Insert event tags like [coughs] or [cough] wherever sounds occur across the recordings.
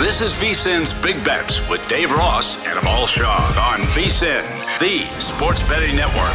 This is VSIN's Big Bets with Dave Ross and Amal Shaw on VSIN, the sports betting network.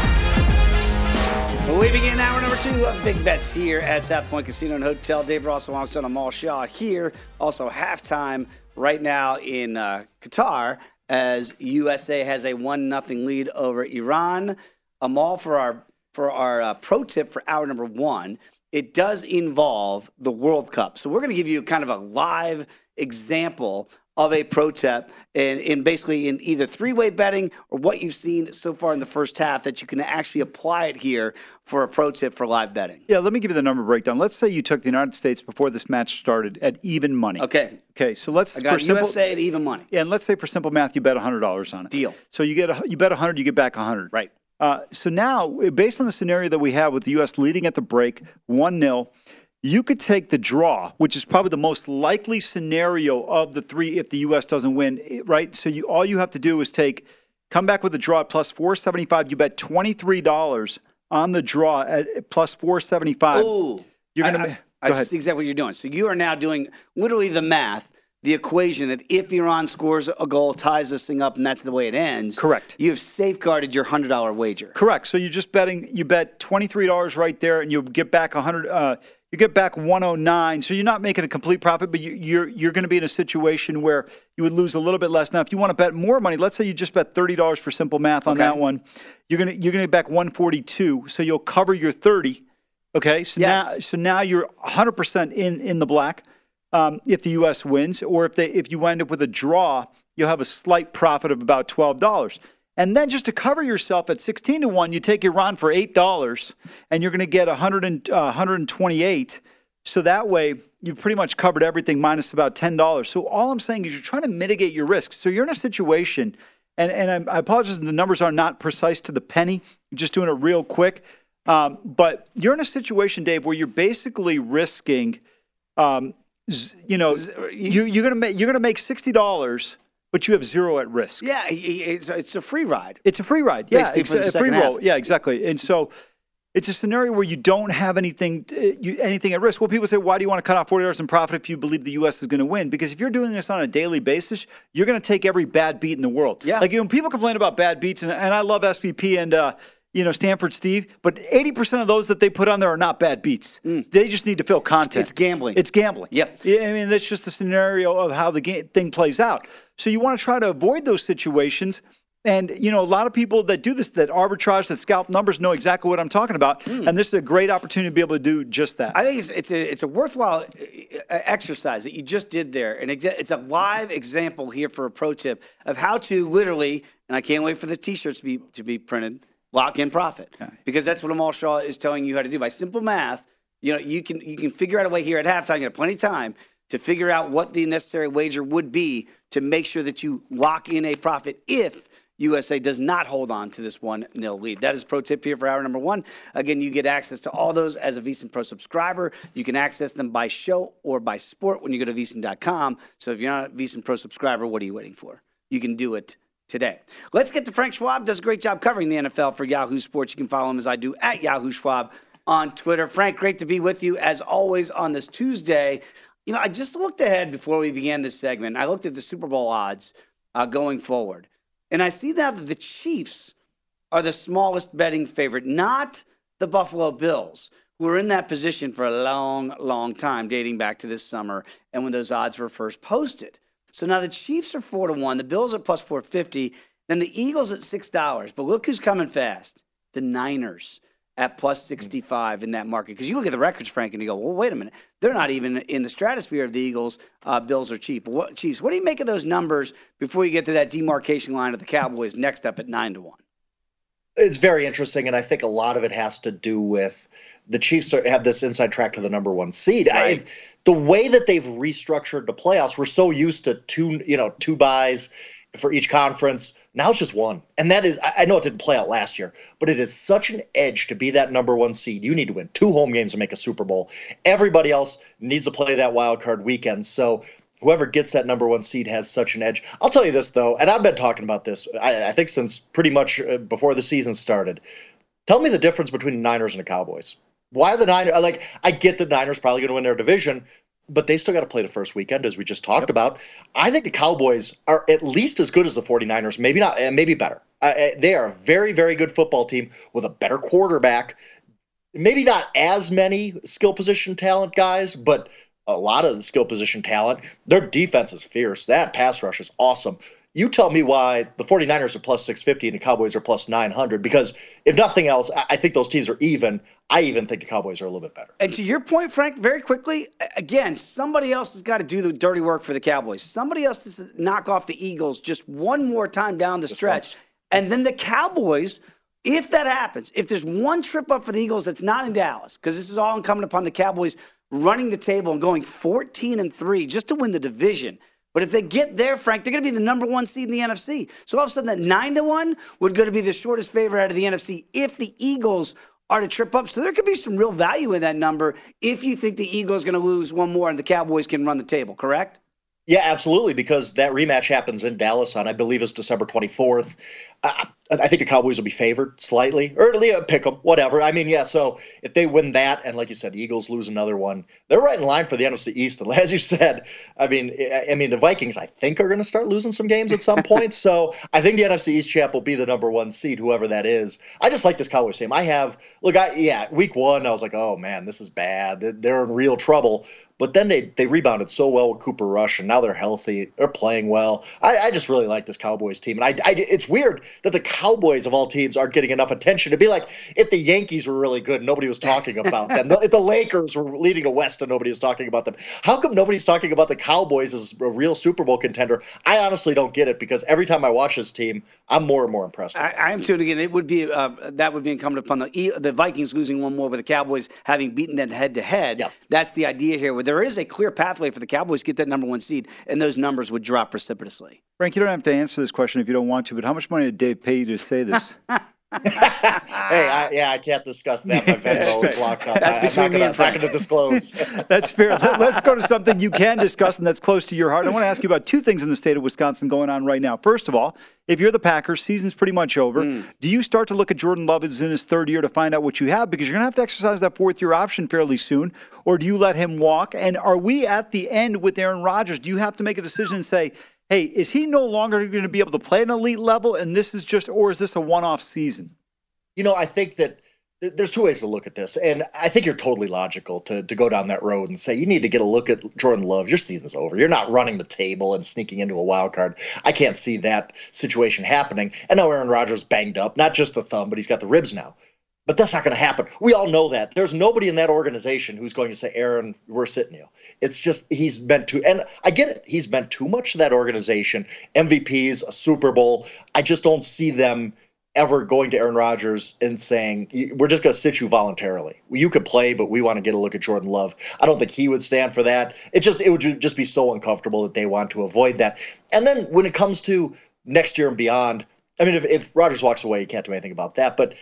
We begin hour number two of Big Bets here at South Point Casino and Hotel. Dave Ross alongside Amal Shaw here. Also halftime right now in uh, Qatar as USA has a one nothing lead over Iran. Amal for our for our uh, pro tip for hour number one. It does involve the World Cup, so we're going to give you kind of a live example of a pro tip and in basically in either three-way betting or what you've seen so far in the first half that you can actually apply it here for a pro tip for live betting. Yeah, let me give you the number breakdown. Let's say you took the United States before this match started at even money. Okay. Okay, so let's I got for simple, USA at even money. Yeah, and let's say for simple math, you bet hundred dollars on it. Deal. So you get a, you bet hundred, you get back hundred. Right. Uh, so now, based on the scenario that we have with the U.S. leading at the break, one 0 you could take the draw, which is probably the most likely scenario of the three if the U.S. doesn't win, right? So you all you have to do is take, come back with a draw at plus 475. You bet $23 on the draw at plus 475. Ooh. You're I- gonna. I, I ahead. see exactly what you're doing. So you are now doing literally the math, the equation that if Iran scores a goal, ties this thing up, and that's the way it ends. Correct. You have safeguarded your hundred dollar wager. Correct. So you're just betting. You bet twenty three dollars right there, and you get back a hundred. Uh, you get back one hundred nine. So you're not making a complete profit, but you, you're you're going to be in a situation where you would lose a little bit less. Now, if you want to bet more money, let's say you just bet thirty dollars for simple math on Okay. that one, you're gonna you're gonna get back one forty two. So you'll cover your thirty. Okay. So now so now you're hundred percent in in the black. Um, if the U.S. wins, or if they if you wind up with a draw, you'll have a slight profit of about twelve dollars. And then just to cover yourself at sixteen to one, you take Iran for eight dollars, and you're going to get 100 and, uh, 128. So that way, you've pretty much covered everything minus about ten dollars. So all I'm saying is you're trying to mitigate your risk. So you're in a situation, and and I'm- I apologize, the numbers are not precise to the penny. I'm just doing it real quick. Um, but you're in a situation, Dave, where you're basically risking, um, you know, you, you're gonna make you're gonna make sixty dollars, but you have zero at risk. Yeah, it's, it's a free ride. It's a free ride. Yeah, it's a free roll. half. Yeah, exactly. And so it's a scenario where you don't have anything uh, you, anything at risk. Well, people say, why do you want to cut off forty dollars in profit if you believe the U.S. is going to win? Because if you're doing this on a daily basis, you're going to take every bad beat in the world. Yeah. Like you know, people complain about bad beats, and, and I love SVP and. Uh, you know Stanford Steve, but eighty percent of those that they put on there are not bad beats. They just need to fill content. Mm. it's gambling. It's gambling. Yep. Yeah, I mean, that's just the scenario of how the game, thing plays out. So you want to try to avoid those situations. And you know, a lot of people that do this, that arbitrage, that scalp numbers, know exactly what I'm talking about. Mm. And this is a great opportunity to be able to do just that. I think it's it's a it's a worthwhile uh, exercise that you just did there, and it's a live example here for a pro tip of how to literally. And I can't wait for the T-shirts to be to be printed. Lock in profit okay. because that's what Amal Shaw is telling you how to do by simple math. You know, you can you can figure out a way here at halftime. You have plenty of time to figure out what the necessary wager would be to make sure that you lock in a profit if USA does not hold on to this 1 nil lead. That is pro tip here for hour number one. Again, you get access to all those as a VSiN Pro subscriber. You can access them by show or by sport when you go to VSiN.com. So if you're not a VSiN Pro subscriber, what are you waiting for? You can do it today. Let's get to Frank Schwab. Does a great job covering the NFL for Yahoo Sports. You can follow him as I do at Yahoo Schwab on Twitter. Frank, great to be with you as always on this Tuesday. You know, I just looked ahead before we began this segment. I looked at the Super Bowl odds uh, going forward. And I see now that the Chiefs are the smallest betting favorite, not the Buffalo Bills, who were in that position for a long, long time, dating back to this summer and when those odds were first posted. So now the Chiefs are four to one, the Bills are plus four fifty, then the Eagles at six dollars. But look who's coming fast: the Niners at plus 65 in that market. Because you look at the records, Frank, and you go, well, wait a minute. They're not even in the stratosphere of the Eagles, uh, Bills, or Chiefs. What, Chiefs. What do you make of those numbers before you get to that demarcation line of the Cowboys next up at 9 to 1? It's very interesting, and I think a lot of it has to do with the Chiefs have this inside track to the number one seed. Right. I, the way that they've restructured the playoffs, we're so used to two, you know, two buys for each conference now it's just one. And that is, I know it didn't play out last year, but it is such an edge to be that number one seed. You need to win two home games to make a Super Bowl. Everybody else needs to play that wild card weekend. So whoever gets that number one seed has such an edge. I'll tell you this, though, and I've been talking about this, I, I think, since pretty much uh, before the season started. Tell me the difference between the Niners and the Cowboys. Why the Niners? Like, I get the Niners probably going to win their division, but they still got to play the first weekend, as we just talked yep. about. I think the Cowboys are at least as good as the 49ers, maybe not, and maybe better. Uh, they are a very, very good football team with a better quarterback. Maybe not as many skill position talent guys, but a lot of the skill position talent. Their defense is fierce. That pass rush is awesome you tell me why the 49ers are plus 650 and the Cowboys are plus 900 because if nothing else, I think those teams are even. I even think the Cowboys are a little bit better. And to your point, Frank, very quickly, again, somebody else has got to do the dirty work for the Cowboys. Somebody else has to knock off the Eagles just one more time down the stretch. And then the Cowboys, if that happens, if there's one trip up for the Eagles that's not in Dallas, because this is all incumbent upon the Cowboys running the table and going 14 and 3 just to win the division – but if they get there, Frank, they're going to be the number one seed in the NFC. So all of a sudden, that nine to one would go to be the shortest favorite out of the NFC if the Eagles are to trip up. So there could be some real value in that number if you think the Eagles are going to lose one more and the Cowboys can run the table. Correct? Yeah, absolutely, because that rematch happens in Dallas on, I believe, is December 24th. Uh, I think the Cowboys will be favored slightly, or uh, pick them, whatever. I mean, yeah. So if they win that, and like you said, Eagles lose another one, they're right in line for the NFC East. And [laughs] as you said, I mean, I mean, the Vikings, I think, are going to start losing some games at some [laughs] point. so I think the NFC East champ will be the number one seed, whoever that is. I just like this Cowboys team. I have look, I yeah, week one, I was like, oh man, this is bad. They're in real trouble. But then they they rebounded so well with Cooper Rush, and now they're healthy. They're playing well. I, I just really like this Cowboys team, and I, I it's weird that the Cowboys of all teams aren't getting enough attention. To be like if the Yankees were really good, and nobody was talking about them. if the Lakers were leading the West and nobody was talking about them, how come nobody's talking about the Cowboys as a real Super Bowl contender? I honestly don't get it because every time I watch this team, I'm more and more impressed. I, am too. again, it would be uh, that would be incumbent upon the the Vikings losing one more, with the Cowboys having beaten them head to head. That's the idea here. Where there is a clear pathway for the Cowboys to get that number one seed, and those numbers would drop precipitously. Frank, you don't have to answer this question if you don't want to, but how much money did Dave pay you to say this? [laughs] hey, I, yeah, I can't discuss that. My [laughs] locked up. That's between me and Frank. to disclose. [laughs] that's fair. Let, us go to something you can discuss and that's close to your heart. I want to ask you about two things in the state of Wisconsin going on right now. First of all, if you're the Packers, season's pretty much over. Mm. Do you start to look at Jordan Love as in his third year to find out what you have because you're going to have to exercise that fourth year option fairly soon, or do you let him walk? And are we at the end with Aaron Rodgers? Do you have to make a decision and say? Hey, is he no longer going to be able to play an elite level? And this is just, or is this a one off season? You know, I think that there's two ways to look at this, and I think you're totally logical to to go down that road and say you need to get a look at Jordan Love. Your season's over. You're not running the table and sneaking into a wild card. I can't see that situation happening. And now Aaron Rodgers banged up, not just the thumb, but he's got the ribs now. But that's not going to happen. We all know that. There's nobody in that organization who's going to say, Aaron, we're sitting you. It's just he's meant to, and I get it. He's meant too much to that organization. MVPs, a Super Bowl. I just don't see them ever going to Aaron Rodgers and saying, "We're just going to sit you voluntarily. You could play, but we want to get a look at Jordan Love." I don't think he would stand for that. It just it would just be so uncomfortable that they want to avoid that. And then when it comes to next year and beyond, I mean, if, if Rodgers walks away, you can't do anything about that. But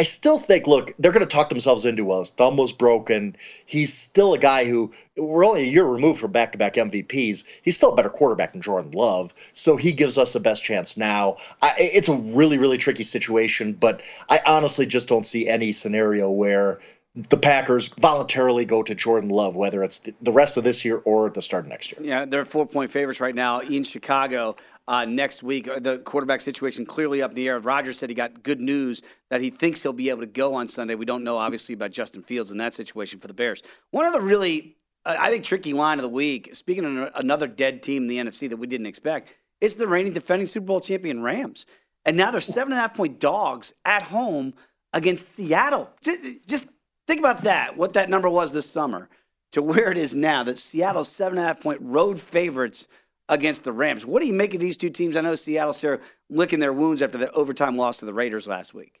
I still think, look, they're going to talk themselves into his thumb was broken. He's still a guy who we're only a year removed from back-to-back MVPs. He's still a better quarterback than Jordan Love, so he gives us the best chance now. I, it's a really, really tricky situation, but I honestly just don't see any scenario where the Packers voluntarily go to Jordan Love, whether it's the rest of this year or the start of next year. Yeah, they're four point favorites right now in Chicago uh, next week. Uh, the quarterback situation clearly up in the air. Rodgers said he got good news that he thinks he'll be able to go on Sunday. We don't know, obviously, about Justin Fields in that situation for the Bears. One of the really, uh, I think, tricky line of the week, speaking of another dead team in the NFC that we didn't expect, is the reigning defending Super Bowl champion Rams. And now they're seven and a half point dogs at home against Seattle. Just Think about that, what that number was this summer to where it is now. That Seattle's seven and a half point road favorites against the Rams. What do you make of these two teams? I know Seattle's still licking their wounds after the overtime loss to the Raiders last week.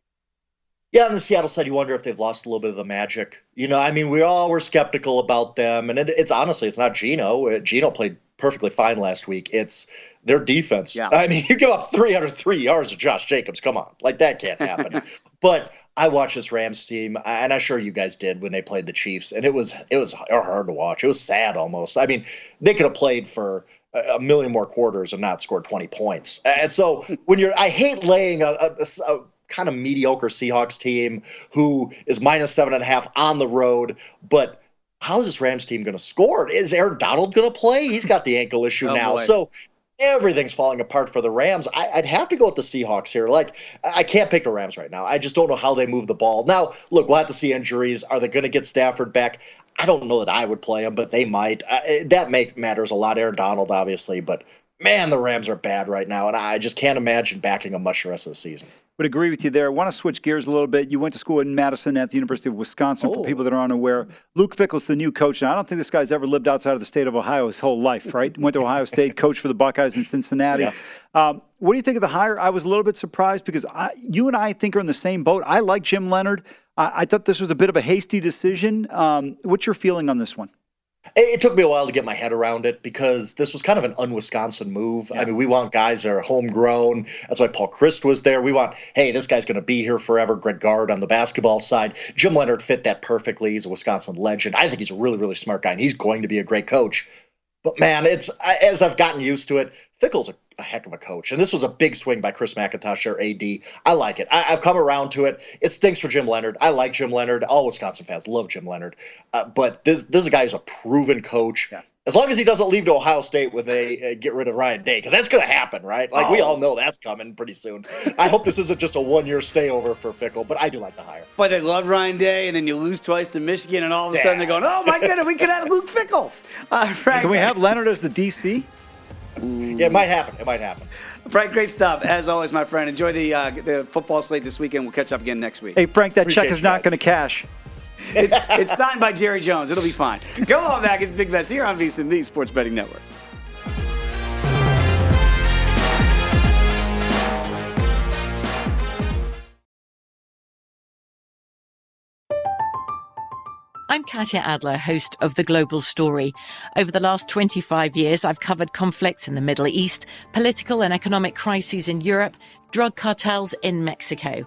Yeah, on the Seattle side, you wonder if they've lost a little bit of the magic. You know, I mean, we all were skeptical about them, and it, it's honestly, it's not Geno. Geno played perfectly fine last week. It's their defense. Yeah. I mean, [laughs] you give up 303 yards to Josh Jacobs. Come on, like that can't happen. [laughs] but I watched this Rams team, and I'm sure you guys did when they played the Chiefs, and it was it was hard to watch. It was sad almost. I mean, they could have played for a million more quarters and not scored 20 points. And so when you're, I hate laying a, a, a kind of mediocre Seahawks team who is minus seven and a half on the road, but how is this Rams team going to score? Is Aaron Donald going to play? He's got the ankle issue oh, now. Boy. So everything's falling apart for the Rams. I, would have to go with the Seahawks here. Like, I can't pick the Rams right now. I just don't know how they move the ball. Now, look, we'll have to see injuries. Are they going to get Stafford back? I don't know that I would play him, but they might. Uh, that make, matters a lot. Aaron Donald, obviously, but man, the Rams are bad right now, and I just can't imagine backing them much the rest of the season would agree with you there. I want to switch gears a little bit. You went to school in Madison at the University of Wisconsin. Oh. For people that are unaware, Luke Fickell's the new coach. and I don't think this guy's ever lived outside of the state of Ohio his whole life, right? Went to Ohio State, coached for the Buckeyes in Cincinnati. Yeah. Um, what do you think of the hire? I was a little bit surprised because I, you and I think are in the same boat. I like Jim Leonhard. I, I thought this was a bit of a hasty decision. Um, what's your feeling on this one? It took me a while to get my head around it because this was kind of an un-Wisconsin move. Yeah. I mean, we want guys that are homegrown. That's why Paul Chryst was there. We want, hey, this guy's going to be here forever. Greg Gard on the basketball side. Jim Leonhard fit that perfectly. He's a Wisconsin legend. I think he's a really, really smart guy, and he's going to be a great coach. But man, it's as I've gotten used to it. Fickell's a, a, heck of a coach, and this was a big swing by Chris McIntosh, or AD. I like it. I, have come around to it. It stinks for Jim Leonhard. I like Jim Leonhard. All Wisconsin fans love Jim Leonhard, uh, but this this is a guy who's a proven coach. Yeah. As long as he doesn't leave to Ohio State with they uh, get rid of Ryan Day, because that's going to happen, right? Like oh. we all know that's coming pretty soon. I hope this isn't just a one year stayover for Fickell, but I do like the hire. But they love Ryan Day, and then you lose twice to Michigan, and all of a yeah. sudden they're going, "Oh my goodness, we could have Luke Fickell." Uh, Frank, Can we have Leonhard as the DC? Yeah, it might happen. It might happen. Frank, great stuff as always, my friend. Enjoy the uh, the football slate this weekend. We'll catch up again next week. Hey, Frank, that Appreciate check is not going to cash. It's, it's signed by Jerry Jones. It'll be fine. Go on back. It's Big Bets here on VSiN, the Sports Betting Network. I'm Katya Adler, host of The Global Story. Over the last 25 years, I've covered conflicts in the Middle East, political and economic crises in Europe, drug cartels in Mexico.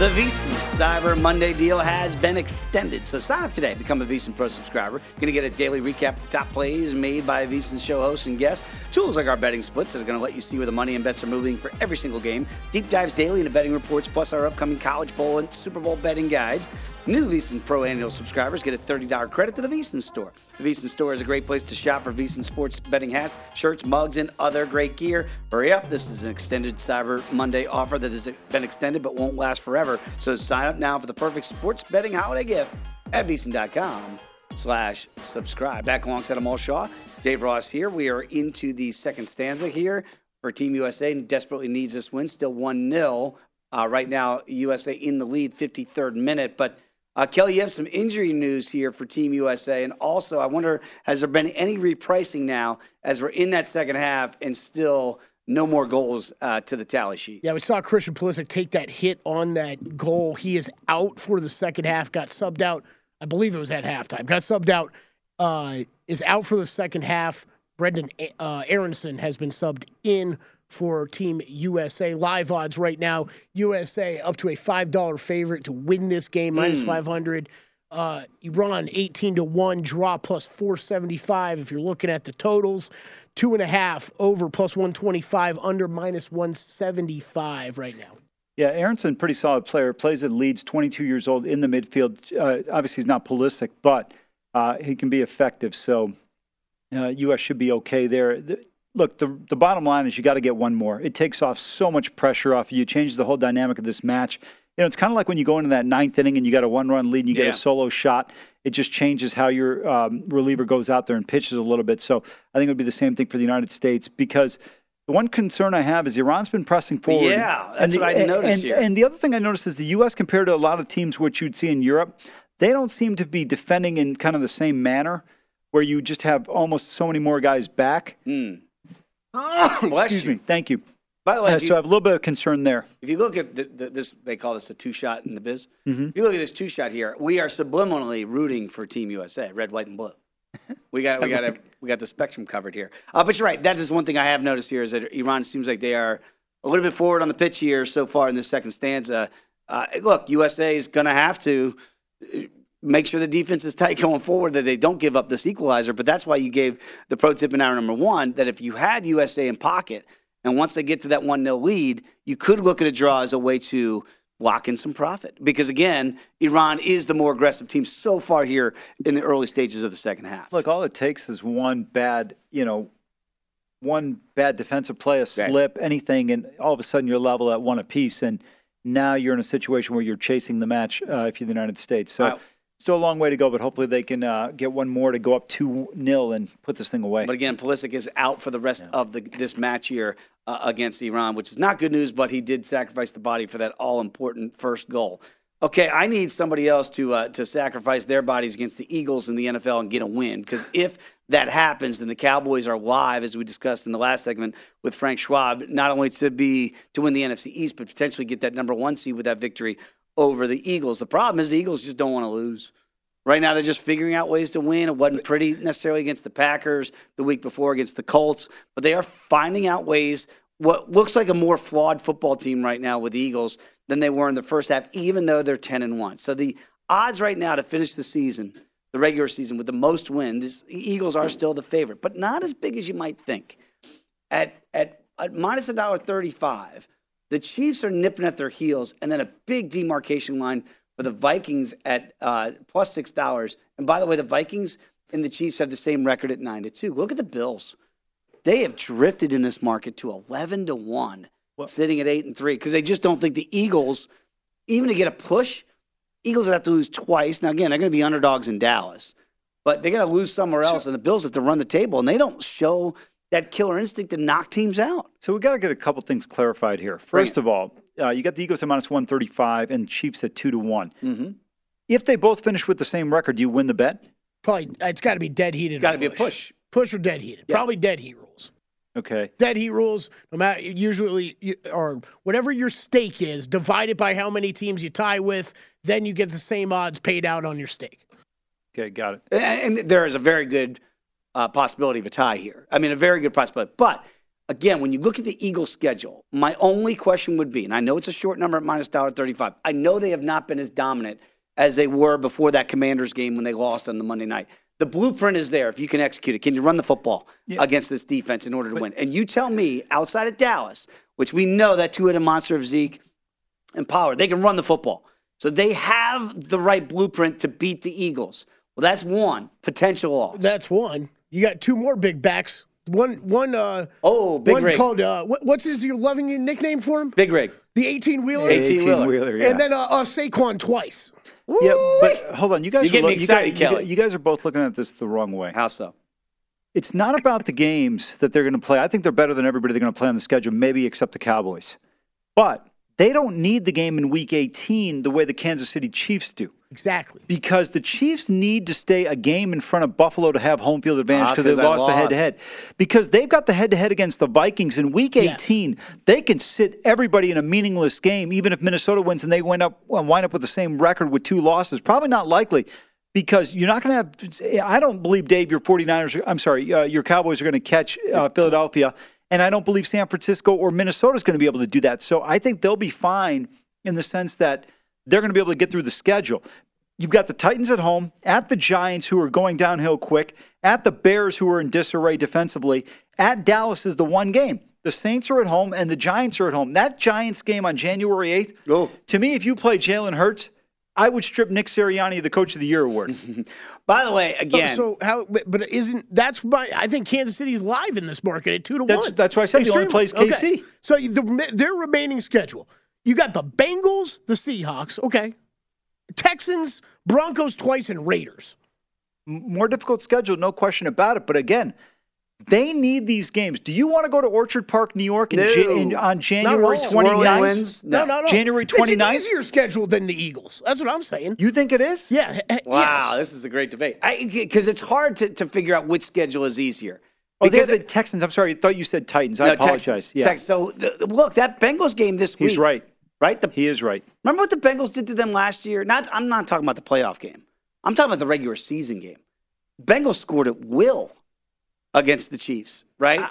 The VSIN Cyber Monday deal has been extended. So sign up today, become a VSIN Pro subscriber. You're going to get a daily recap of the top plays made by VSIN show hosts and guests. Tools like our betting splits that are going to let you see where the money and bets are moving for every single game. Deep dives daily into betting reports, plus our upcoming College Bowl and Super Bowl betting guides. New VSIN Pro annual subscribers get a $30 credit to the VSIN store. The VSIN store is a great place to shop for VSIN sports betting hats, shirts, mugs, and other great gear. Hurry up, this is an extended Cyber Monday offer that has been extended but won't last forever. So sign up now for the perfect sports betting holiday gift at VSIN.com slash subscribe. Back alongside Amal Shaw, Dave Ross here. We are into the second stanza here for Team USA and desperately needs this win. Still 1 0. Uh, right now, USA in the lead, 53rd minute. But uh, Kelly, you have some injury news here for Team USA. And also, I wonder, has there been any repricing now as we're in that second half and still no more goals uh, to the tally sheet? Yeah, we saw Christian Pulisic take that hit on that goal. He is out for the second half, got subbed out. I believe it was at halftime. Got subbed out, uh, is out for the second half. Brenden uh, Aaronson has been subbed in for Team USA. Live odds right now USA up to a $5 favorite to win this game, Mm. 500. Uh, Iran 18 to 1, draw plus 475 if you're looking at the totals. Two and a half over plus 125, under minus 175 right now. Yeah, Aaronson, pretty solid player. Plays at Leeds, 22 years old in the midfield. Uh, obviously, he's not Pulisic, but uh, he can be effective. So, uh, U.S. should be okay there. The, look, the the bottom line is you got to get one more. It takes off so much pressure off you. Changes the whole dynamic of this match. You know, it's kind of like when you go into that ninth inning and you got a one-run lead and you get Yeah. a solo shot. It just changes how your um, reliever goes out there and pitches a little bit. So, I think it would be the same thing for the United States because. The one concern I have is Iran's been pressing forward. Yeah, that's and the, what I noticed and, here. and the other thing I noticed is the U.S. compared to a lot of teams which you'd see in Europe, they don't seem to be defending in kind of the same manner, where you just have almost so many more guys back. [coughs] Bless Excuse you. me. Thank you. By the way, Uh, if you- so I have a little bit of concern there. If you look at the, the, this, they call this a two shot in the biz. Mm-hmm. If you look at this two shot here, we are subliminally rooting for Team USA, red, white, and blue. [laughs] We got we got a, we got the spectrum covered here. Uh, but you're right. That is one thing I have noticed here is that Iran seems like they are a little bit forward on the pitch here so far in this second stanza. Uh, look, USA is going to have to uh, make sure the defense is tight [laughs] going forward, that they don't give up this equalizer. But that's why you gave the pro tip in hour number one that if you had USA in pocket, and once they get to that 1 0 lead, you could look at a draw as a way to lock in some profit. Because again, Iran is the more aggressive team so far here in the early stages of the second half. Look, all it takes is one bad, you know, one bad defensive play, a slip, anything, and all of a sudden you're level at one apiece, and now you're in a situation where you're chasing the match uh, if you're the United States. So. Wow. Still a long way to go, but hopefully they can uh, get one more to go up 2 0 and put this thing away. But again, Pulisic is out for the rest of the, this match here uh, against Iran, which is not good news. But he did sacrifice the body for that all important first goal. okay, I need somebody else to uh, to sacrifice their bodies against the Eagles in the NFL and get a win. Because if that happens, then the Cowboys are live, as we discussed in the last segment with Frank Schwab, not only to be to win the NFC East, but potentially get that number one seed with that victory over the Eagles. The problem is the Eagles just don't want to lose. Right now, they're just figuring out ways to win. It wasn't pretty necessarily against the Packers the week before against the Colts, but they are finding out ways. What looks like a more flawed football team right now with the Eagles than they were in the first half, even though they're 10 and 1. So the odds right now to finish the season, the regular season, with the most wins, the Eagles are still the favorite, but not as big as you might think. At, at, at minus $1.35, the Chiefs are nipping at their heels, and then a big demarcation line for the Vikings at uh, $6. And by the way, the Vikings and the Chiefs have the same record at 9 to 2. Look at the Bills. They have drifted in this market to 11 to 1 sitting at eight and three because they just don't think the Eagles, even to get a push, Eagles would have to lose twice. Now again, they're going to be underdogs in Dallas, but they're going to lose somewhere else, and the Bills have to run the table, and they don't show that killer instinct to knock teams out. So we got to get a couple things clarified here. First of all, uh, you got the Eagles at minus one thirty five and Chiefs at two to one. Mm-hmm. If they both finish with the same record, do you win the bet? Probably it's got to be dead heated. Got to be a push. Push or dead heated. Yeah. Probably dead heat rules. Okay. Dead heat rules, no matter usually or whatever your stake is, divided by how many teams you tie with, then you get the same odds paid out on your stake. Okay, got it. And and there is a very good uh, possibility of a tie here. I mean, a very good possibility. But again, when you look at the Eagles' schedule, my only question would be, and I know it's a short number at minus dollar thirty-five. I know they have not been as dominant as they were before that Commanders game when they lost on the Monday night. The blueprint is there if you can execute it. Can you run the football against this defense in order to win? And you tell me, outside of Dallas, which we know that two-headed monster of Zeke and Pollard, they can run the football. So they have the right blueprint to beat the Eagles. Well, that's one potential loss. That's one. You got two more big backs. One, one. Uh, oh, Big one Rig. called. Uh, what, what's his your loving nickname for him? Big Rig. The eighteen wheeler. 18 wheeler, yeah. And then uh, uh, Saquon twice. Yeah, but hold on. You guys You're are getting lo- excited, you guys, Kelly. guys- You guys are both looking at this the wrong way. How so? It's not about the games that they're going to play. I think they're better than everybody they're going to play on the schedule, maybe except the Cowboys. But they don't need the game in week 18 the way the Kansas City Chiefs do. Exactly. Because the Chiefs need to stay a game in front of Buffalo to have home field advantage Ah, because 'cause they that lost the head to head. Because they've got the head to head against the Vikings in week 18. They can sit everybody in a meaningless game, even if Minnesota wins and they wind up wind up with the same record with two losses. Probably not likely. Because you're not going to have, I don't believe, Dave, your 49ers, I'm sorry, uh, your Cowboys are going to catch uh, Philadelphia. And I don't believe San Francisco or Minnesota is going to be able to do that. So I think they'll be fine in the sense that they're going to be able to get through the schedule. You've got the Titans at home, at the Giants, who are going downhill quick, at the Bears, who are in disarray defensively. At Dallas is the one game. The Saints are at home, and the Giants are at home. That Giants game on January 8th, to me, if you play Jalen Hurts, I would strip Nick Sirianni of the Coach of the Year award. [laughs] By the way, again, So how? But, but isn't that's my? I think Kansas City's live in this market at two to That's- one. that's why I said he only plays Okay. KC. So the, their remaining schedule, you got the Bengals, the Seahawks, okay, Texans, Broncos twice, and Raiders. More difficult schedule, no question about it. But again, they need these games. Do you want to go to Orchard Park, New York, in No. Ja- in- on January at all. 29th? No, No. no, no. January It's 29th? an easier schedule than the Eagles. That's what I'm saying. You think it is? Yeah. he- he- wow, yes. this is a great debate. Because it's hard to, to figure out which schedule is easier. Oh, Because the Texans. I'm sorry. I thought you said Titans. I No, apologize. Texans. Yeah. Tex- so the, the- look, that Bengals game this week. He's right. Right? The, He is right. remember what the Bengals did to them last year? Not. I'm not talking about the playoff game. I'm talking about the regular season game. Bengals scored at will against the Chiefs. Right?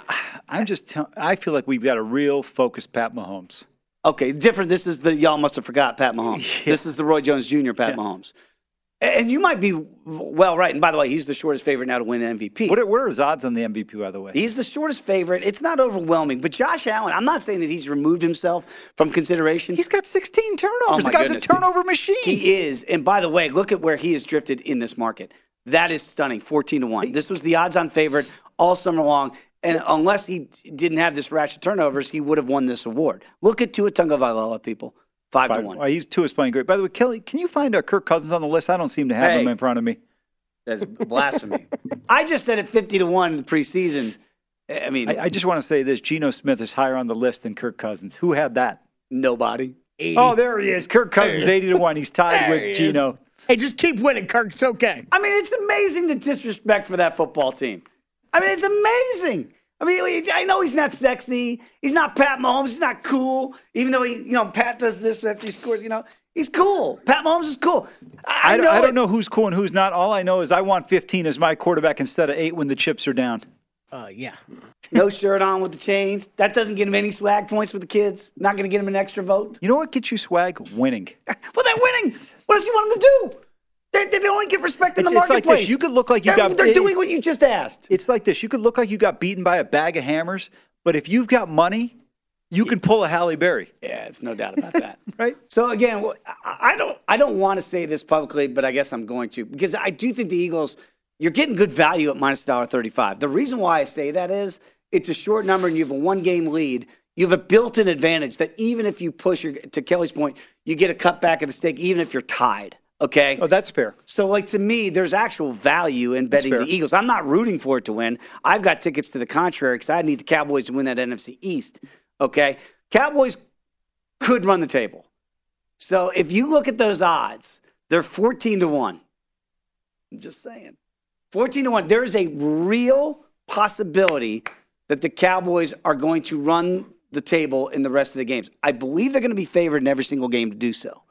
I'm just telling. I feel like we've got a real focused Pat Mahomes. Okay, different. This is the y'all must have forgot Pat Mahomes. [laughs] This is the Roy Jones Jr. Pat Mahomes. And you might be well right. And by the way, he's the shortest favorite now to win MVP. What are, what are his odds on the MVP, by the way? He's the shortest favorite. It's not overwhelming, but Josh Allen. I'm not saying that he's removed himself from consideration. He's got 16 turnovers. Oh, the guy's goodness. a turnover machine. He is. And by the way, look at where he has drifted in this market. That is stunning. 14 to 1. This was the odds on favorite all summer long. And unless he didn't have this rash of turnovers, he would have won this award. Look at Tua Tagovailoa, people. 5 to 1. oh, he's two is playing great. By the way, Kelly, can you find uh, Kirk Cousins on the list? I don't seem to have Hey. him in front of me. That's blasphemy. [laughs] I just said it 50 to 1 in the preseason. I mean, I, I just want to say this: Geno Smith is higher on the list than Kirk Cousins. Who had that? nobody. 80. Oh, there he is. Kirk Cousins, 80 to 1. He's tied There with he is. Geno. Hey, just keep winning, Kirk. It's okay. I mean, it's amazing the disrespect for that football team. I mean, it's amazing. I mean, I know he's not sexy. He's not Pat Mahomes. He's not cool. Even though he, you know, Pat does this after he scores. You know, he's cool. Pat Mahomes is cool. I, I, know. I don't know who's cool and who's not. All I know is I want 15 as my quarterback instead of eight when the chips are down. Uh, yeah. No shirt on with the chains. That doesn't get him any swag points with the kids. Not going to get him an extra vote. You know what gets you swag? Winning. [laughs] Well, they're winning. What does he want them to do? They, they don't get respect in It's, the it's like marketplace. this. You could look like you they're, got. They're it- doing what you just asked. It's like this. You could look like you got beaten by a bag of hammers, but if you've got money, you can pull a Halle Berry. Yeah, it's no doubt about that. [laughs] Right? So again, I don't I don't want to say this publicly, but I guess I'm going to because I do think the Eagles you're getting good value at minus dollar thirty five. The reason why I say that is it's a short number and you have a one game lead. You have a built-in advantage that even if you push your to Kelly's point, you get a cut back of the stake, even if you're tied. Okay. Oh, that's fair. So, like to me, there's actual value in betting the Eagles. I'm not rooting for it to win. I've got tickets to the contrary because I need the Cowboys to win that NFC East. Okay, Cowboys could run the table. So if you look at those odds, they're 14 to one. I'm just saying, 14 to one. There is a real possibility that the Cowboys are going to run the table in the rest of the games. I believe they're going to be favored in every single game to do so.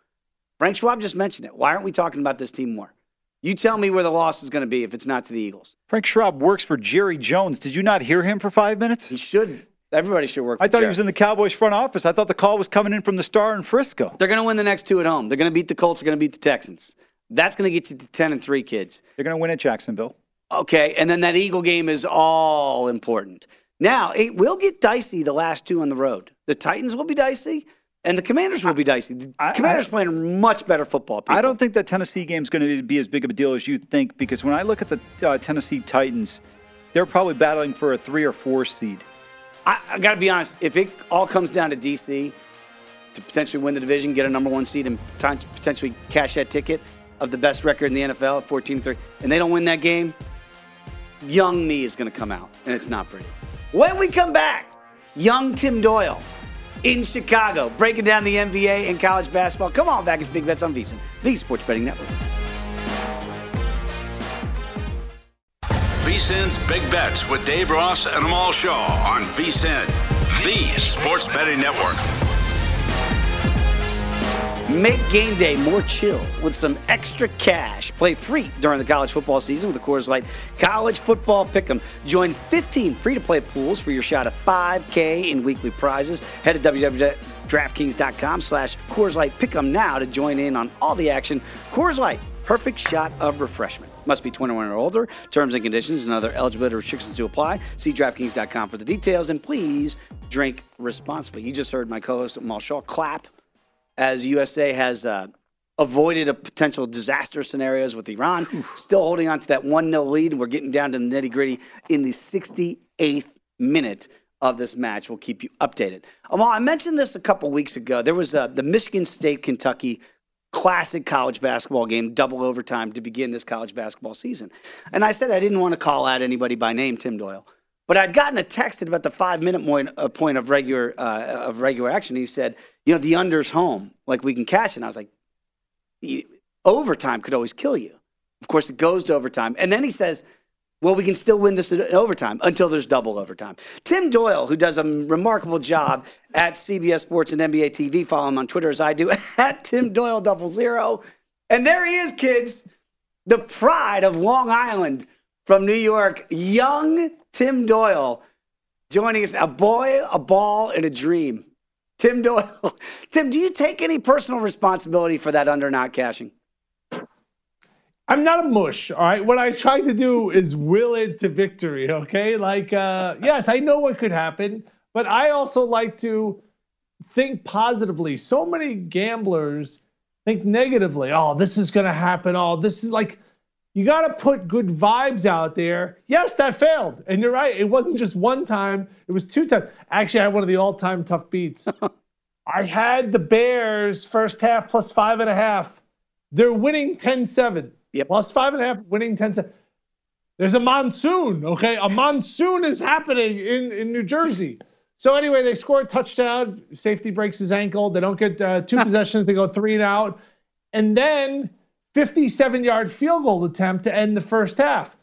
Frank Schwab just mentioned it. Why aren't we talking about this team more? You tell me where the loss is going to be if it's not to the Eagles. Frank Schwab works for Jerry Jones. Did you not hear him for five minutes? He should. Everybody should work. I thought he was in the Cowboys front office. I thought the call was coming in from the Star in Frisco. They're going to win the next two at home. They're going to beat the Colts. They're going to beat the Texans. That's going to get you to 10 and 3 kids. They're going to win at Jacksonville. Okay. And then that Eagle game is all important. Now, it will get dicey the last two on the road. The Titans will be dicey, and the Commanders will be dicey. The I- Commanders I- playing much better football. People. I don't think that Tennessee game is going to be as big of a deal as you think because when I look at the uh, Tennessee Titans, they're probably battling for a three or four seed. I, I got to be honest. If it all comes down to DC to potentially win the division, get a number one seed, and pot- potentially cash that ticket of the best record in the NFL at 14 3, and they don't win that game, young me is going to come out, and it's not pretty. When we come back, young Tim Doyle in Chicago, breaking down the NBA and college basketball. Come on back. It's Big Bets on VSiN, the Sports Betting Network. VSIN's Big Bets with Dave Ross and Amal Shaw on VSIN, the Sports Betting Network. Make game day more chill with some extra cash. Play free during the college football season with the Coors Light College Football Pick'em. Join 15 free-to-play pools for your shot at 5K in weekly prizes. Head to www.draftkings.com slash Coors Light Pick'em now to join in on all the action. Coors Light, perfect shot of refreshment. Must be 21 or older. Terms and conditions and other eligibility restrictions to apply. See DraftKings.com for the details. And please drink responsibly. You just heard my co-host Amal Shaw clap as USA has uh, avoided a potential disaster scenarios with Iran, still holding on to that 1 0 lead. We're getting down to the nitty gritty in the 68th minute of this match. We'll keep you updated. Amal, I mentioned this a couple weeks ago. There was uh, the Michigan State Kentucky classic college basketball game, double overtime to begin this college basketball season. And I said I didn't want to call out anybody by name, Tim Doyle. But I'd gotten a text at about the five minute point, uh, point of regular uh, of regular action. He said, "You know, the under's home. Like we can cash it." And I was like, "Y- "Overtime could always kill you." Of course, it goes to overtime, and then he says, "Well, we can still win this in overtime until there's double overtime." Tim Doyle, who does a remarkable job at CBS Sports and NBA TV, follow him on Twitter as I do [laughs] at Tim Doyle Double Zero, and there he is, kids, the pride of Long Island from New York, young Tim Doyle joining us. A boy, a ball, and a dream. Tim Doyle. [laughs] Tim, do you take any personal responsibility for that under not cashing? I'm not a mush, all right? What I try to do is will it to victory, okay? Like, uh, yes, I know what could happen, but I also like to think positively. So many gamblers think negatively. Oh, this is going to happen. Oh, this is like, you got to put good vibes out there. Yes, that failed. And you're right. It wasn't just one time, it was two times. Actually, I had one of the all time tough beats. [laughs] I had the Bears first half plus five and a half. They're winning 10 7. Yep. Plus five and a half, winning 10 7. There's a monsoon, okay? A monsoon is happening in, in New Jersey. So anyway, they score a touchdown. Safety breaks his ankle. They don't get uh, two [laughs] possessions. They go three and out, and then 57-yard field goal attempt to end the first half.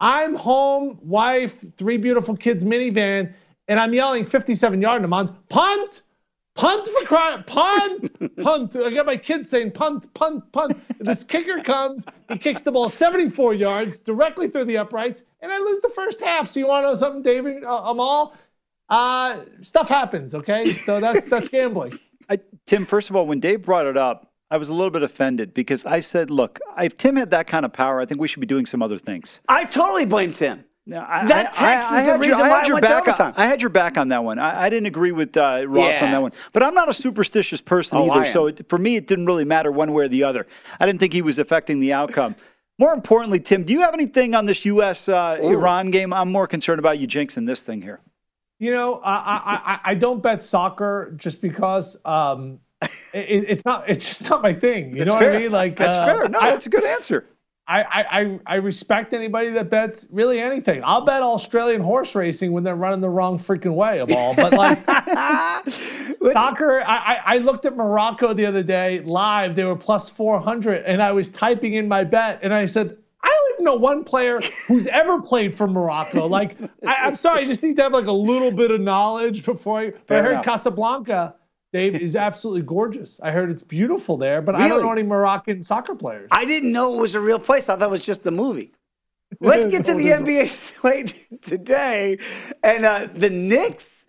I'm home, wife, three beautiful kids, minivan, and I'm yelling 57 yard. I'm on punt, punt for crying, punt, [laughs] punt. I got my kids saying punt, punt, punt. This kicker comes, he kicks the ball 74 yards directly through the uprights, and I lose the first half. So you want to know something, David uh, Amal? Uh, stuff happens, okay? So that's that's gambling. [laughs] I, Tim, first of all, when Dave brought it up, I was a little bit offended because I said, look, if Tim had that kind of power, I think we should be doing some other things. I totally blame Tim. No, I, that text is the reason your, why I went back to overtime. On, I had your back on that one. I, I didn't agree with uh, Ross Yeah. on that one. But I'm not a superstitious person Oh, either. So it, for me, it didn't really matter one way or the other. I didn't think he was affecting the outcome. More importantly, Tim, do you have anything on this U.S. Uh, Iran game? I'm more concerned about you jinxing this thing here. You know, I I, I, I don't bet soccer just because um, it, it's not it's just not my thing. You That's know fair. what I mean? Like That's uh, fair. No, I- that's a good answer. I, I, I, respect anybody that bets really anything. I'll bet Australian horse racing when they're running the wrong freaking way of all. But like [laughs] soccer, I, I, I looked at Morocco the other day live. They were plus 400, and I was typing in my bet, and I said, I don't even know one player who's ever played for Morocco. Like, I, I'm sorry, I just need to have like a little bit of knowledge before I. I heard enough. Casablanca. Dave is absolutely gorgeous. I heard it's beautiful there, but I don't know any Moroccan soccer players. I didn't know it was a real place. I thought it was just the movie. Let's get to the [laughs] NBA [laughs] slate today. And uh, the Knicks,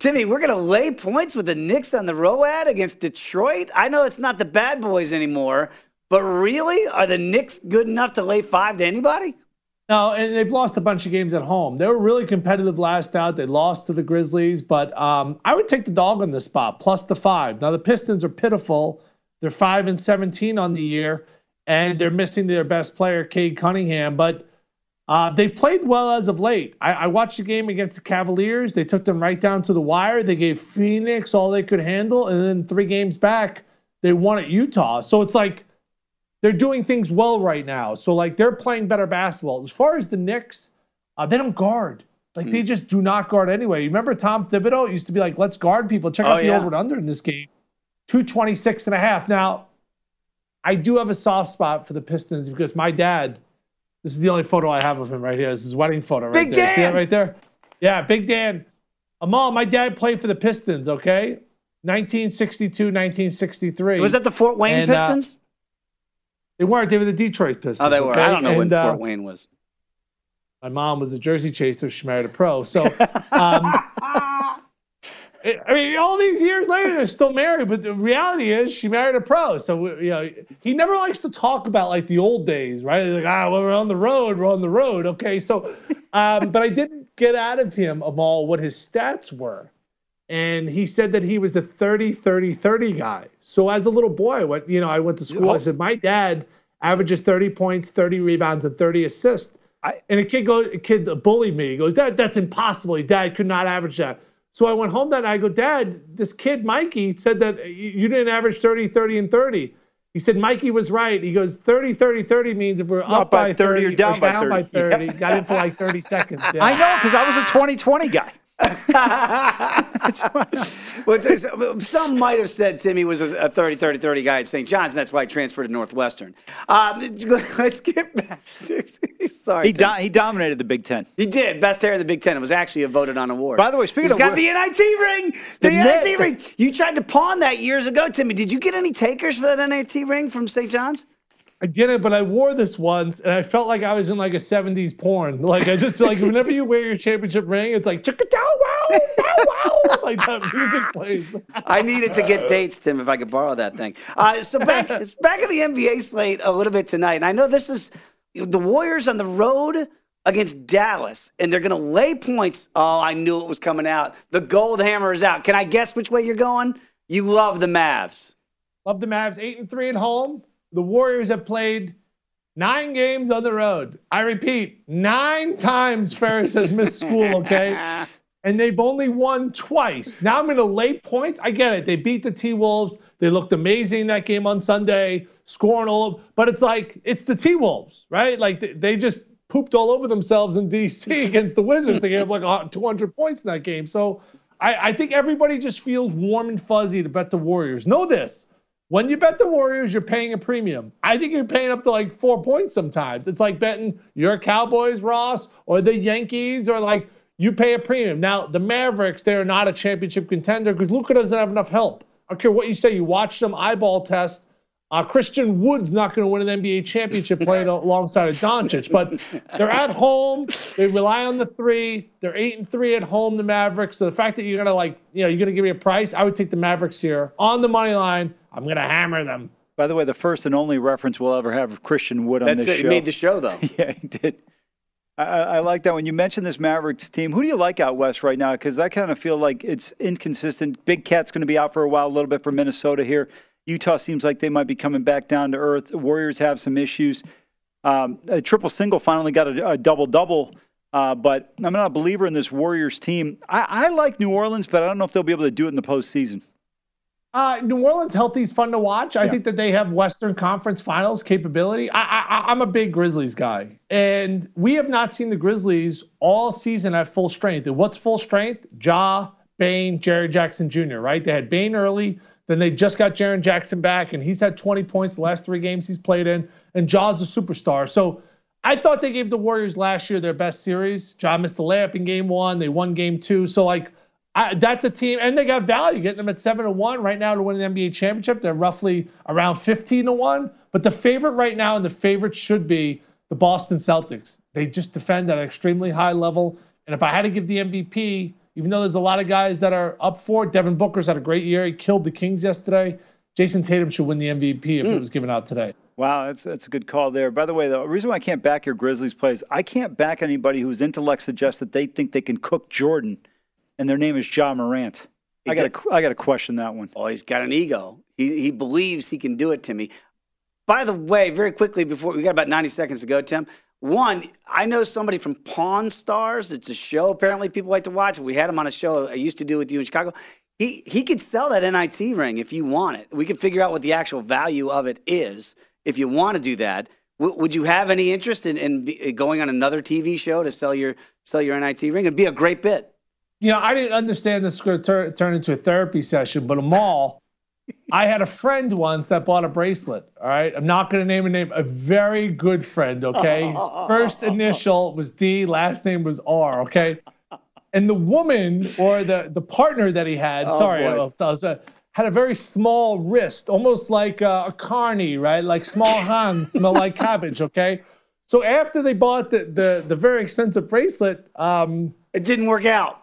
Timmy, we're going to lay points with the Knicks on the Road against Detroit. I know it's not the bad boys anymore, but really? Are the Knicks good enough to lay five to anybody? No, and they've lost a bunch of games at home. They were really competitive last out. They lost to the Grizzlies, but um, I would take the dog on this spot, plus the five. Now the Pistons are pitiful. They're five and seventeen on the year, and they're missing their best player, Cade Cunningham. But uh, they've played well as of late. I, I watched the game against the Cavaliers. They took them right down to the wire. They gave Phoenix all they could handle, and then three games back, they won at Utah. So it's like they're doing things well right now. So like they're playing better basketball. As far as the Knicks, uh, they don't guard. Like they just do not guard anyway. You remember Tom Thibodeau used to be like, let's guard people. Check Oh, out the yeah. over and under in this game. 226 and a half. Now, I do have a soft spot for the Pistons because my dad, this is the only photo I have of him right here. This is his wedding photo right Big there. See that Dan! right there? Yeah, Big Dan. Amal, my dad played for the Pistons, okay? 1962, 1963. Was that the Fort Wayne And, uh, Pistons? They weren't. They were the Detroit Pistons. oh, they were. okay? I don't know when And, uh, Fort Wayne was. My mom was a jersey chaser. She married a pro. So, um, [laughs] I mean, all these years later, they're still married. But the reality is, she married a pro. So, you know, he never likes to talk about like the old days, right? He's like, ah, well, we're on the road. We're on the road. Okay. So, um, but I didn't get out of him, Amal, what his stats were. And he said that he was a 30, 30, 30 guy. So as a little boy, I went, you know, I went to school. I oh. said, my dad averages 30 points, 30 rebounds, and 30 assists. I, and a kid goes, a kid bullied me. He goes, Dad, that's impossible. Your Dad could not average that. So I went home that night. I go, Dad, this kid, Mikey, said that you didn't average 30, 30, and 30. He said, Mikey was right. He goes, 30, 30, 30 means if we're up, by 30, or down, by 30. [laughs] Got in for like 30 seconds. Yeah. I know because I was a 2020 guy. [laughs] Well, some might have said Timmy was a a 30 30 30 guy at St. John's, and that's why he transferred to Northwestern. Um, [laughs] let's get back. To, [laughs] sorry. He, do, he dominated the Big Ten. He did. Best hair in the Big Ten. It was actually a voted on award. By the way, speaking He's of got the NIT ring. The, The NIT net- ring. You tried to pawn that years ago, Timmy. Did you get any takers for that NIT ring from St. John's? I didn't, but I wore this once, and I felt like I was in like a '70s porn. Like I just like whenever you wear your championship ring, it's like chicka wow wow wow, [laughs] like that music plays. [laughs] I needed to get dates, Tim, if I could borrow that thing. Uh, so back [laughs] back in the NBA slate a little bit tonight, and I know this is the Warriors on the road against Dallas, and they're going to lay points. Oh, I knew it was coming out. The gold hammer is out. Can I guess which way you're going? You love the Mavs. Love the Mavs, eight and three at home. The Warriors have played nine games on the road. I repeat, nine times Ferris has missed school. Okay. [laughs] And they've only won twice. Now I'm going to lay points. I get it. They beat the T Wolves. They looked amazing that game on Sunday, scoring all. Of, but it's like it's the T Wolves, right? Like they, they just pooped all over themselves in DC [laughs] against the Wizards. They gave like 200 points in that game. So I, I think everybody just feels warm and fuzzy to bet the Warriors. Know this. When you bet the Warriors, you're paying a premium. I think you're paying up to like four points sometimes. It's like betting your Cowboys, Ross, or the Yankees, or like you pay a premium. Now, the Mavericks, they're not a championship contender because Luka doesn't have enough help. I don't care what you say. You watch them eyeball test. Uh, Christian Wood's not going to win an NBA championship playing [laughs] alongside of Doncic, but they're at home. They rely on the three. They're eight and three at home. The Mavericks. So the fact that you're gonna like, you know, you're gonna give me a price, I would take the Mavericks here on the money line. I'm gonna hammer them. By the way, the first and only reference we'll ever have of Christian Wood on That's this it. show. He made the show though. [laughs] yeah, he did. I, I I like that when you mentioned this Mavericks team. Who do you like out west right now? Because I kind of feel like it's inconsistent. Big Cat's going to be out for a while, a little bit for Minnesota here. Utah seems like they might be coming back down to earth. Warriors have some issues. Um, a triple single finally got a, a double double, uh, but I'm not a believer in this Warriors team. I, I like New Orleans, but I don't know if they'll be able to do it in the postseason. Uh, New Orleans healthy is fun to watch. I Yeah. think that they have Western Conference Finals capability. I, I, I'm a big Grizzlies guy, and we have not seen the Grizzlies all season at full strength. And what's full strength? Ja, Bane, Jaren Jackson Jr. Right? They had Bane early, then they just got Jaren Jackson back, and he's had 20 points the last three games he's played in. And Ja's a superstar. So I thought they gave the Warriors last year their best series. Ja missed the layup in game one. They won game two. So like. I, that's a team, and they got value getting them at seven to one right now to win an NBA championship. They're roughly around fifteen to one. But the favorite right now, and the favorite should be the Boston Celtics. They just defend at an extremely high level. And if I had to give the MVP, even though there's a lot of guys that are up for it, Devin Booker's had a great year. He killed the Kings yesterday. Jayson Tatum should win the MVP if it mm. was given out today. Wow, that's that's a good call there. By the way, the reason why I can't back your Grizzlies plays, I can't back anybody whose intellect suggests that they think they can cook Jordan, and their name is John Morant. I got to I got to question that one. Oh, he's got an ego. He he believes he can do it, Timmy. By the way, very quickly before we got about 90 seconds to go, Tim. One, I know somebody from Pawn Stars. It's a show apparently people like to watch. We had him on a show I used to do with you in Chicago. He he could sell that NIT ring if you want it. We could figure out what the actual value of it is if you want to do that. W- would you have any interest in, in be- uh, going on another TV show to sell your sell your NIT ring? It'd be a great bit. you know, I didn't understand this was going to turn, turn into a therapy session, but Amal. I had a friend once that bought a bracelet. All right. I'm not going to name a name. A very good friend. Okay. His [laughs] first initial was D, last name was R. Okay. And the woman or the, the partner that he had, Oh, sorry, boy. I was- I was, uh, had a very small wrist, almost like uh, a carny, right? Like small hands, [laughs] smell like cabbage. Okay. So after they bought the, the, the very expensive bracelet, um, It didn't work out.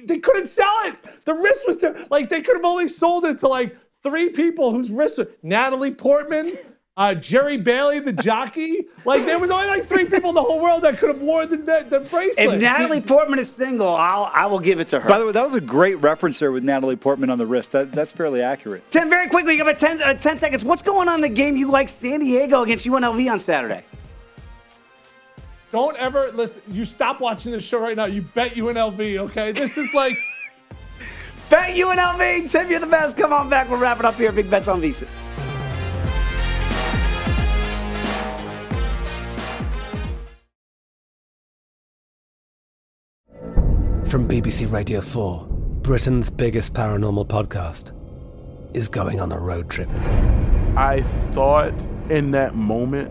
They couldn't sell it. The wrist was too, like they could have only sold it to like three people whose wrists were Natalie Portman, uh, Jerry Bailey, the jockey. Like there was only like three people in the whole world that could have worn the, the, the bracelet. If Natalie Portman is single, I'll I will give it to her. By the way, that was a great reference there with Natalie Portman on the wrist. That, that's fairly accurate. Tim, very quickly, you got about 10, uh, 10 seconds. What's going on in the game you like San Diego against UNLV on Saturday? Don't ever listen. You stop watching this show right now. You bet UNLV. Okay, this is like. [laughs] Bet UNLV. Tim, you're the best. Come on back. We'll wrap it up here. Big bets on Visa. From BBC Radio 4, Britain's biggest paranormal podcast is going on a road trip. I thought in that moment,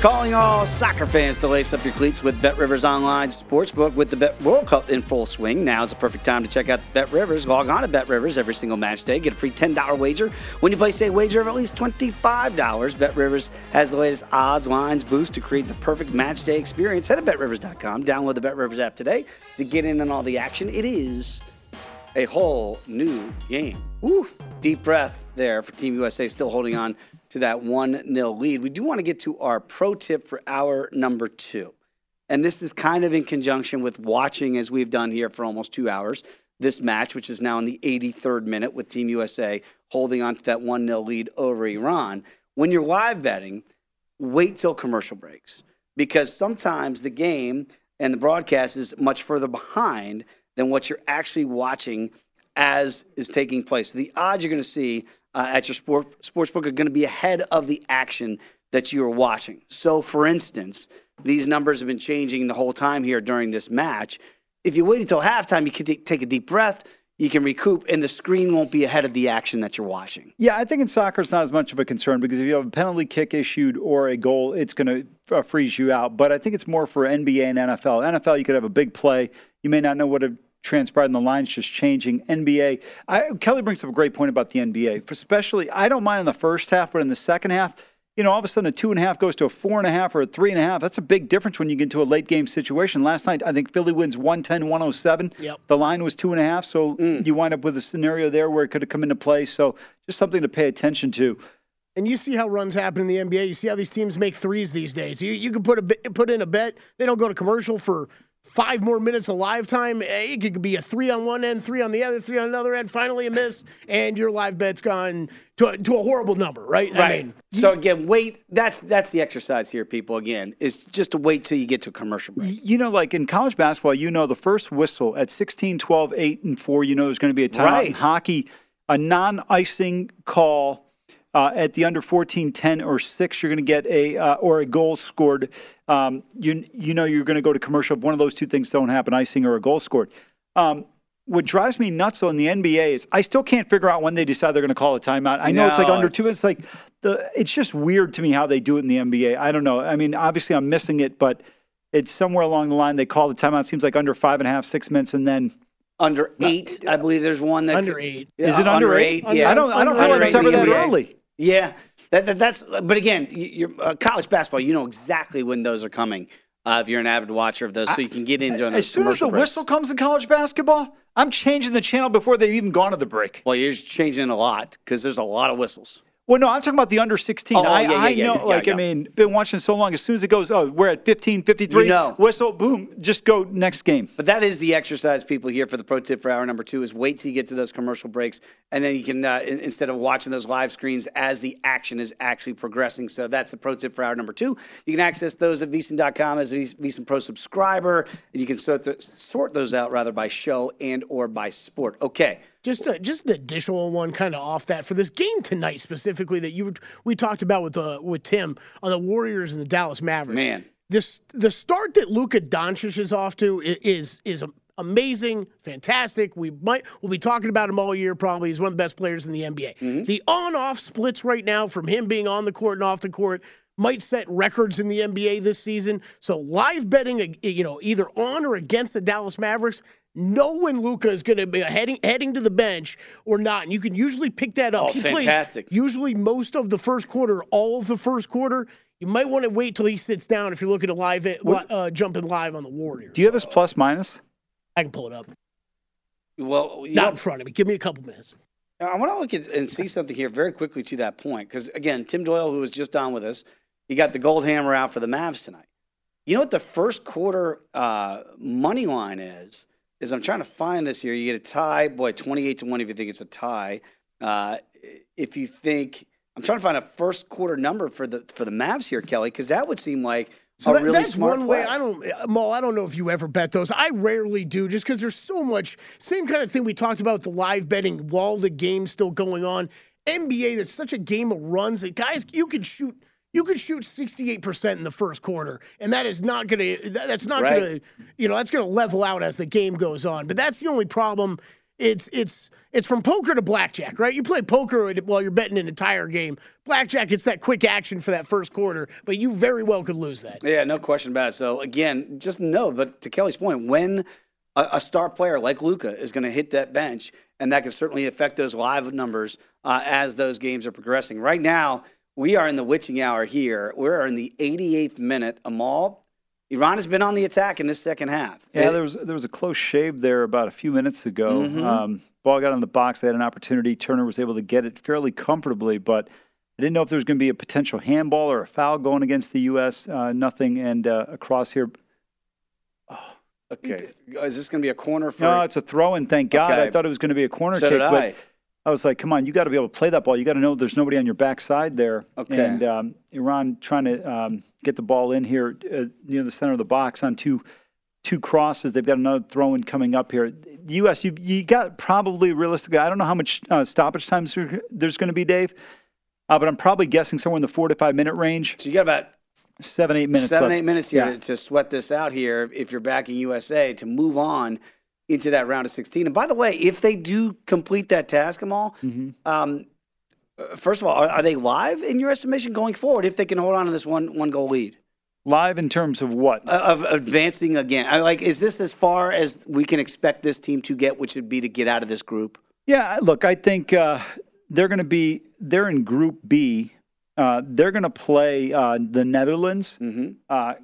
Calling all soccer fans to lace up your cleats with Bet Rivers Online Sportsbook with the Bet World Cup in full swing. Now is the perfect time to check out Bet Rivers. Log on to Bet Rivers every single match day. Get a free $10 wager when you place a wager of at least $25. Bet Rivers has the latest odds, lines, boost to create the perfect match day experience. Head to BetRivers.com. Download the Bet Rivers app today to get in on all the action. It is a whole new game. Woo! Deep breath there for Team USA, still holding on to that 1 0 lead. We do want to get to our pro tip for hour number two. And this is kind of in conjunction with watching, as we've done here for almost two hours, this match, which is now in the 83rd minute with Team USA holding on to that 1 0 lead over Iran. When you're live betting, wait till commercial breaks because sometimes the game and the broadcast is much further behind than what you're actually watching as is taking place. The odds you're going to see uh, at your sport, sportsbook are going to be ahead of the action that you are watching. So, for instance, these numbers have been changing the whole time here during this match. If you wait until halftime, you can t- take a deep breath. You can recoup, and the screen won't be ahead of the action that you're watching. Yeah, I think in soccer it's not as much of a concern because if you have a penalty kick issued or a goal, it's going to uh, freeze you out. But I think it's more for NBA and NFL. NFL, you could have a big play. You may not know what a transpired and the line's just changing. NBA, I, Kelly brings up a great point about the NBA. Especially, I don't mind in the first half, but in the second half, you know, all of a sudden a two and a half goes to a four and a half or a three and a half. That's a big difference when you get into a late game situation. Last night, I think Philly wins 110 107. Yep. The line was two and a half, so mm. you wind up with a scenario there where it could have come into play. So just something to pay attention to. And you see how runs happen in the NBA. You see how these teams make threes these days. You you can put a put in a bet. They don't go to commercial for five more minutes of live time. Eh, It could be a three on one end, three on the other, three on another end. Finally a miss, and your live bet's gone to a, to a horrible number. Right? I Right. mean, so again, wait. That's that's the exercise here, people. Again, is just to wait till you get to a commercial break. You know, like in college basketball, you know the first whistle at 16, 12, 8, and 4, you know there's going to be a timeout. Right. In hockey, a non icing call uh, at the under 14, 10, or 6, you're going to get a, uh, or a goal scored. Um, you, you know you're going to go to commercial. If one of those two things don't happen, icing or a goal scored. Um, what drives me nuts on the NBA is I still can't figure out when they decide they're going to call a timeout. I know it's like No, under two. it's- It's like the. It's just weird to me how they do it in the NBA. I don't know. I mean, obviously I'm missing it, but it's somewhere along the line they call the timeout. Seems like under five and a half, six minutes, and then Under eight, I believe there's one that Under eight. Yeah, Is it under eight? Yeah, I don't- I don't feel like it's ever that NBA. early. Yeah, that, that, that's. But again, you- you're uh, college basketball. You know exactly when those are coming. Uh, if you're an avid watcher of those, so you can get into during those as soon as the breaks. whistle comes in college basketball, I'm changing the channel before they've even gone to the break. Well, you're changing a lot because there's a lot of whistles. Well, no, I'm talking about the under 16. Oh, I, yeah, yeah, I yeah, know, like. I mean, been watching so long. As soon as it goes, oh, we're at 15, 53, You know. whistle, boom, just go next game. But that is the exercise, people, here for the pro tip for hour number two is wait till you get to those commercial breaks. And then you can, uh, instead of watching those live screens as the action is actually progressing. So that's the pro tip for hour number two. You can access those at VSiN.com as a VSiN Pro subscriber. And you can sort, th- sort those out rather by show and or by sport. Okay. Just a, just an additional one, kind of off that for this game tonight specifically that you we talked about with uh, with Tim on the Warriors and the Dallas Mavericks. Man. this the start that Luka Doncic is off to is is amazing, fantastic. We might we'll be talking about him all year. Probably he's one of the best players in the NBA. Mm-hmm. The on off splits right now from him being on the court and off the court. might set records in the NBA this season. So live betting, you know, either on or against the Dallas Mavericks, know when Luka is going to be heading heading to the bench or not, and you can usually pick that up. Oh, he fantastic. plays usually most of the first quarter, all of the first quarter. You might want to wait till he sits down if you're looking to live it, uh, jumping live on the Warriors. Do you have his plus minus? I can pull it up. Well, Not know- in front of me. Give me a couple minutes. I want to look at and see something here very quickly to that point because again, Tim Doyle, who was just on with us, he got the gold hammer out for the Mavs tonight. You know what the first quarter uh, money line is? Is I'm trying to find this here. You get a tie, boy, twenty eight to one if you think it's a tie. Uh, if you think I'm trying to find a first quarter number for the for the Mavs here, Kelly, because that would seem like So a that- really that's smart one play. way. I don't, Maul. I don't know if you ever bet those. I rarely do, just because there's so much. Same kind of thing we talked about with the live betting while the game's still going on. NBA, there's such a game of runs that guys, you could shoot. You could shoot 68% in the first quarter, and that is not going to. That's not Right. going to. You know, that's going to level out as the game goes on. But that's the only problem. It's it's it's from poker to blackjack, right? You play poker while you're betting an entire game. Blackjack, it's that quick action for that first quarter, but you very well could lose that. Yeah, no question about it. So again, just know, but to Kelly's point, when a, a star player like Luka is going to hit that bench, and that can certainly affect those live numbers uh, as those games are progressing. Right now, we are in the witching hour here. We're in the 88th minute. Amal, Iran has been on the attack in this second half. Yeah, It- there was there was a close shave there about a few minutes ago. Mhm. Um, ball got on the box. They had an opportunity. Turner was able to get it fairly comfortably, but I didn't know if there was going to be a potential handball or a foul going against the U.S. Uh, nothing, and uh, across here. Oh, okay, is this going to be a corner for? No, it's a throw in. Thank God. Okay. I thought it was going to be a corner So kick, did but I. Was like, "Come on, you got to be able to play that ball. You got to know there's nobody on your backside there." Okay. And um, Iran trying to um, get the ball in here uh, near the center of the box on two two crosses. They've got another throw in coming up here. The U.S. You you got probably realistically. I don't know how much uh, stoppage times there's going to be, Dave, uh, but I'm probably guessing somewhere in the four to five minute range. So you got about seven eight minutes. Seven, left. eight minutes here Yeah. to, to sweat this out here if you're backing USA to move on into that round of 16. And by the way, if they do complete that task, Amal, Mm-hmm. um, first of all, are, are they live in your estimation going forward if they can hold on to this one one goal lead? Live in terms of what? Uh, Of advancing again. I, like, is this as far as we can expect this team to get, which would be to get out of this group? Yeah, look, I think uh, they're going to be they're in Group B. Uh, they're going to play uh, the Netherlands. Mm-hmm. Uh,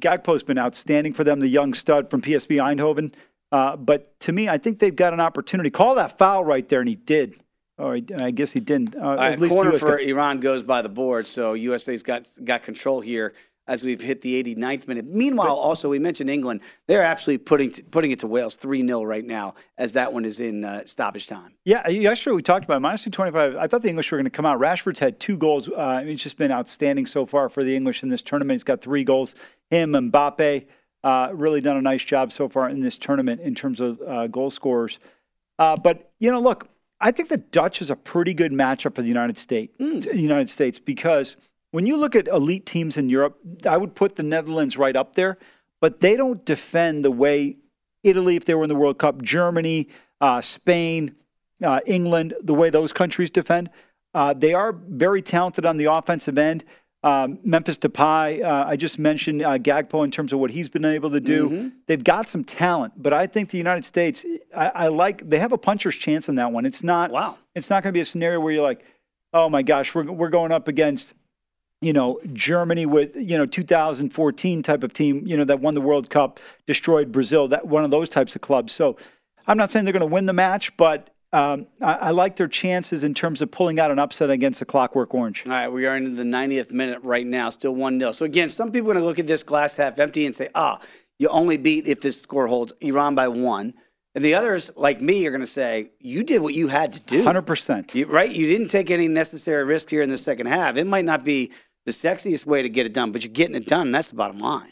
Gakpo's been outstanding for them, the young stud from PSV Eindhoven. Uh, but to me, I think they've got an opportunity. Call that foul right there, and he did. Or he- I guess he didn't. Uh, right, corner US for got- Iran goes by the board, so USA's got got control here as we've hit the 89th minute. Meanwhile, also we mentioned England; they're absolutely putting putting it to Wales three 0 right now as that one is in uh, stoppage time. Yeah, yesterday we talked about minus two twenty five. I thought the English were going to come out. Rashford's had two goals. Uh, it's just been outstanding so far for the English in this tournament. He's got three goals. Him, Mbappe, uh, really done a nice job so far in this tournament in terms of uh, goal scorers. Uh, but you know, look, I think the Dutch is a pretty good matchup for the United States. United States because when you look at elite teams in Europe, I would put the Netherlands right up there, but they don't defend the way Italy, if they were in the World Cup, Germany, uh, Spain, uh, England, the way those countries defend. Uh, they are very talented on the offensive end. Um, Memphis Depay, uh, I just mentioned uh, Gakpo in terms of what he's been able to do. Mm-hmm. They've got some talent, but I think the United States, I, I like they have a puncher's chance in that one. It's not. Wow. It's not going to be a scenario where you're like, oh my gosh, we're we're going up against you know, Germany with, you know, 2014 type of team, you know, that won the World Cup, destroyed Brazil, that one of those types of clubs. So I'm not saying they're going to win the match, but um, I, I like their chances in terms of pulling out an upset against the Clockwork Orange. All right, we are into the 90th minute right now, still 1 0. So, again, some people are going to look at this glass half empty and say, ah, you only beat if this score holds Iran by one. And the others, like me, are going to say, you did what you had to do. 100%. You, right? You didn't take any necessary risk here in the second half. It might not be the sexiest way to get it done, but you're getting it done. And that's the bottom line.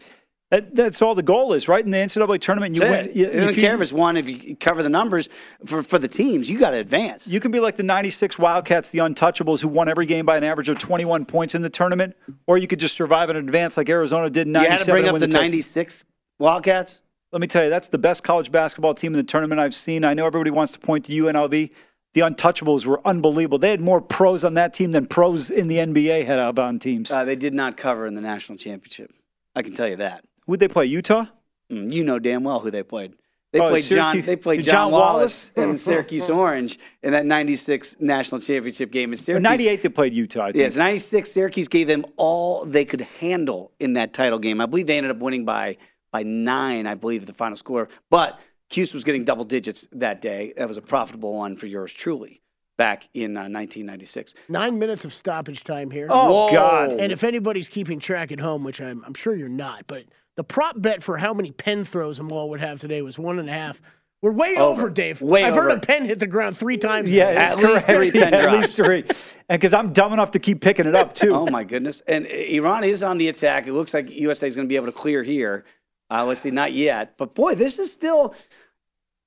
That, that's all the goal is, right? In the NCAA tournament, you That's win. it. you- don't if you- care if it's one, if you cover the numbers for, for the teams, you got to advance. You can be like the 96 Wildcats, the untouchables, who won every game by an average of 21 points in the tournament, or you could just survive and advance like Arizona did in You 97. had to bring up the 96 Wildcats? Let me tell you, that's the best college basketball team in the tournament I've seen. I know everybody wants to point to UNLV. the Untouchables were unbelievable. They had more pros on that team than pros in the NBA had on teams. Uh, they did not cover in the national championship. I can tell you that. Who'd they play? Utah. Mm, you know damn well who they played. They Oh, played John. They played John John, Wallace, Wallace? [laughs] and Syracuse Orange in that '96 national championship game. In Syracuse, '98, they played Utah. I think. Yes, '96. Syracuse gave them all they could handle in that title game. I believe they ended up winning by by nine. I believe the final score. But Cuse was getting double digits that day. That was a profitable one for yours truly back in uh, 1996. Nine minutes of stoppage time here. Oh, Whoa. God. And if anybody's keeping track at home, which I'm, I'm sure you're not, but the prop bet for how many pen throws Amal would have today was one and a half. We're way over, Over. Dave. Way I've heard a pen hit the ground three times. Yeah, today. it's correct. [laughs] Yeah, at least three. And because I'm dumb enough to keep picking it up too. oh my goodness! And Iran is on the attack. It looks like USA is going to be able to clear here. Uh, let's see, not yet, but boy, this is still.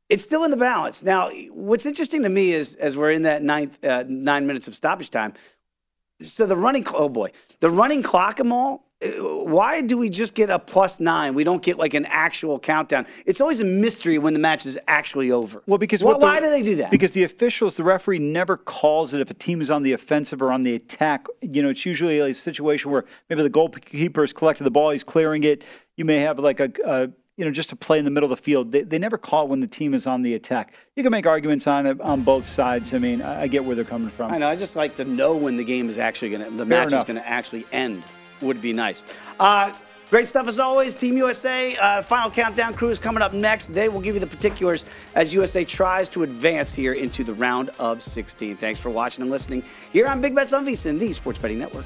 It's still in the balance. Now, what's interesting to me is as we're in that ninth uh, nine minutes of stoppage time. So the running, oh boy, the running clock, Amal. Why do we just get a plus nine? We don't get like an actual countdown. It's always a mystery when the match is actually over. Well, because Wh- what the- why do they do that? Because the officials, the referee never calls it if a team is on the offensive or on the attack. You know, it's usually a situation where maybe the goalkeeper has collected the ball, he's clearing it. You may have like a, a you know, just to play in the middle of the field. They, they never call when the team is on the attack. You can make arguments on it on both sides. I mean, I, I get where they're coming from. I know. I just like to know when the game is actually going to, the Fair match is going to actually end. Would be nice. Uh, great stuff as always. Team USA uh, final countdown crew is coming up next. They will give you the particulars as USA tries to advance here into the round of 16. Thanks for watching and listening here on Big Bets on VSiN, the Sports Betting Network.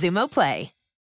Xumo Play.